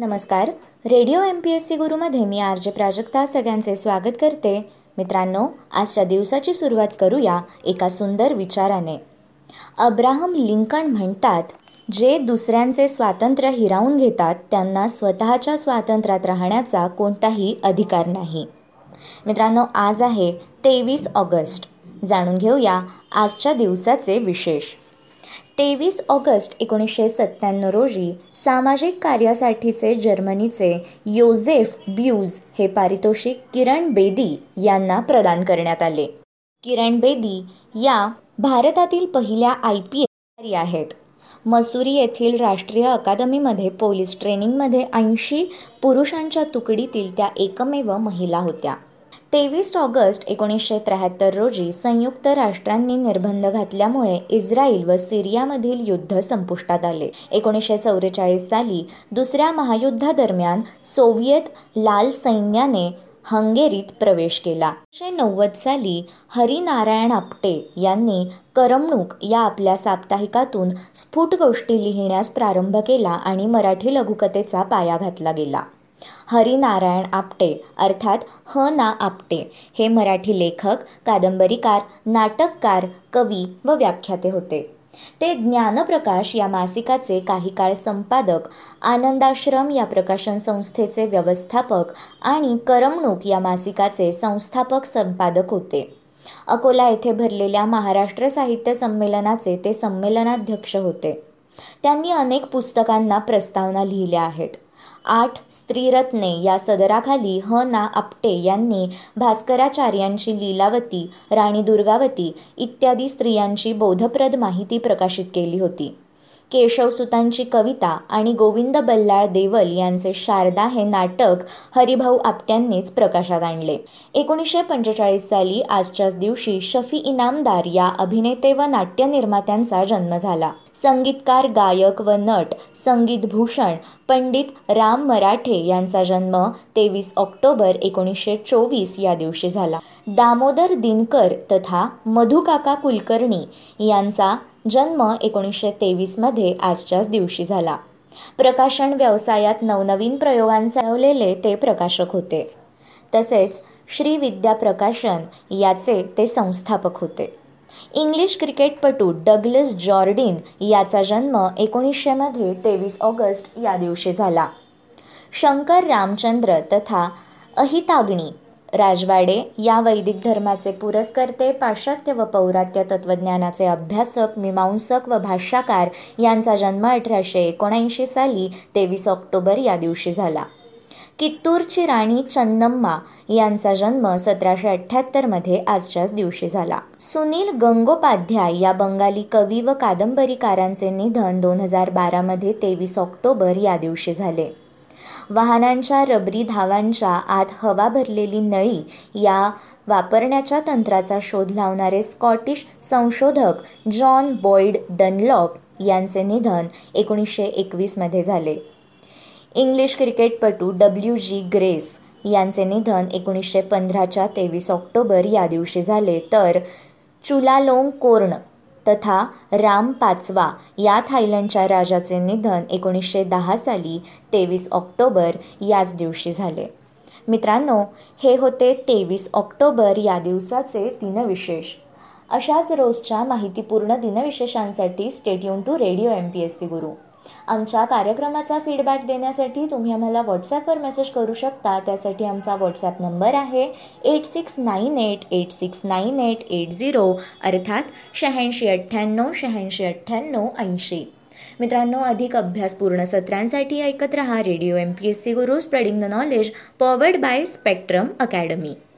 नमस्कार. Radio M P S C गुरुमध्ये मी R J Prajakta सगळ्यांचे स्वागत करते. मित्रांनो आजच्या दिवसाची सुरुवात करूया एका सुंदर विचाराने. अब्राहम लिंकन म्हणतात जे दुसऱ्यांचे स्वातंत्र्य हिरावून घेतात त्यांना स्वतःच्या स्वातंत्र्यात राहण्याचा कोणताही अधिकार नाही. मित्रांनो आज आहे तेवीस ऑगस्ट. जाणून घेऊया आजच्या दिवसाचे विशेष. तेवीस ऑगस्ट एकोणीसशे सत्त्याण्णव रोजी सामाजिक कार्यासाठीचे जर्मनीचे योझेफ ब्यूज हे पारितोषिक किरण बेदी यांना प्रदान करण्यात आले. किरण बेदी या भारतातील पहिल्या आय पी एल आहेत. मसुरी येथील राष्ट्रीय अकादमीमध्ये पोलीस ट्रेनिंगमध्ये ऐंशी पुरुषांच्या तुकडीतील त्या एकमेव महिला होत्या. तेवीस ऑगस्ट एकोणीसशे त्र्याहत्तर रोजी संयुक्त राष्ट्रांनी निर्बंध घातल्यामुळे इस्रायल व सिरियामधील युद्ध संपुष्टात आले. एकोणीसशे चौवेचाळीस साली दुसऱ्या महायुद्धादरम्यान सोव्हिएत लाल सैन्याने हंगेरीत प्रवेश केला. एकोणीसशे नव्वद साली हरिनारायण आपटे यांनी करमणूक या आपल्या साप्ताहिकातून स्फुट गोष्टी लिहिण्यास प्रारंभ केला आणि मराठी लघुकथेचा पाया घातला गेला. हरिनारायण आपटे अर्थात ह ना आपटे हे मराठी लेखक कादंबरीकार नाटककार कवी व व्याख्याते होते. ते ज्ञानप्रकाश या मासिकाचे काही काळ संपादक आनंदाश्रम या प्रकाशन संस्थेचे व्यवस्थापक आणि करमणूक या मासिकाचे संस्थापक संपादक होते. अकोला येथे भरलेल्या महाराष्ट्र साहित्य संमेलनाचे ते संमेलनाध्यक्ष होते. त्यांनी अनेक पुस्तकांना प्रस्तावना लिहिल्या आहेत. आठ स्त्रीरत्ने या सदराखाली ह ना आपटे यांनी भास्कराचार्यांची लीलावती राणी दुर्गावती इत्यादी स्त्रियांची बोधप्रद माहिती प्रकाशित केली होती. केशवसुतांची कविता आणि गोविंद बल्लाळ देवल यांचे शारदा हे नाटक हरिभाऊ आपट्यांनीच प्रकाशात आणले. एकोणीसशे पंचेचाळीस साली आजच्याच दिवशी शफी इनामदार या अभिनेते व नाट्य निर्मात्यांचा जन्म झाला. संगीतकार गायक व नट संगीत भूषण पंडित राम मराठे यांचा जन्म तेवीस ऑक्टोबर एकोणीसशे चोवीस या दिवशी झाला. दामोदर दिनकर तथा मधुकाका कुलकर्णी यांचा जन्म एकोणीसशे तेवीसमध्ये आजच्याच दिवशी झाला. प्रकाशन व्यवसायात नवनवीन प्रयोगांचावलेले ते प्रकाशक होते. तसेच श्री विद्या प्रकाशन याचे ते संस्थापक होते. इंग्लिश क्रिकेटपटू डगलस जॉर्डिन याचा जन्म एकोणीसशेमध्ये तेवीस ऑगस्ट या दिवशी झाला. शंकर रामचंद्र तथा अहिताग्नी राजवाडे या वैदिक धर्माचे पुरस्कर्ते पाश्चात्य व पौरात्य तत्त्वज्ञानाचे अभ्यासक मीमांसक व भाष्याकार यांचा जन्म अठराशे एकोणऐंशी साली तेवीस ऑक्टोबर या दिवशी झाला. कित्तूरची राणी चन्नम्मा यांचा जन्म सतराशे अठ्ठ्याहत्तरमध्ये आजच्याच दिवशी झाला. सुनील गंगोपाध्याय या बंगाली कवी व कादंबरीकारांचे निधन दोन हजार बारामध्ये तेवीस ऑक्टोबर या दिवशी झाले. वाहनांच्या रबरी धावांच्या आत हवा भरलेली नळी या वापरण्याच्या तंत्राचा शोध लावणारे स्कॉटिश संशोधक जॉन बॉईड डनलॉप यांचे निधन एकोणीसशे एकवीसमध्ये झाले. इंग्लिश क्रिकेटपटू डब्ल्यू जी ग्रेस यांचे निधन एकोणीसशे पंधराच्या तेवीस ऑक्टोबर या दिवशी झाले. तर चुलालोंग कोर्ण तथा राम पाचवा या थायलंडच्या राजाचे निधन एकोणीसशे दहा साली तेवीस ऑक्टोबर याच दिवशी झाले. मित्रांनो हे होते तेवीस ऑक्टोबर या दिवसाचे दिनविशेष. अशाच रोजच्या माहितीपूर्ण दिनविशेषांसाठी stay tuned to radio M P S C Guru. आमच्या कार्यक्रमाचा फीडबॅक देण्यासाठी तुम्ही आम्हाला व्हॉट्सॲपवर मेसेज करू शकता. त्यासाठी आमचा व्हॉट्सॲप नंबर आहे eight six nine eight eight six nine eight eight zero अर्थात शहाऐंशी अठ्ठ्याण्णव शहाऐंशी अठ्ठ्याण्णव ऐंशी. मित्रांनो अधिक अभ्यासपूर्ण सत्रांसाठी ऐकत रहा radio M P S C Guru spreading the knowledge powered by Spectrum Academy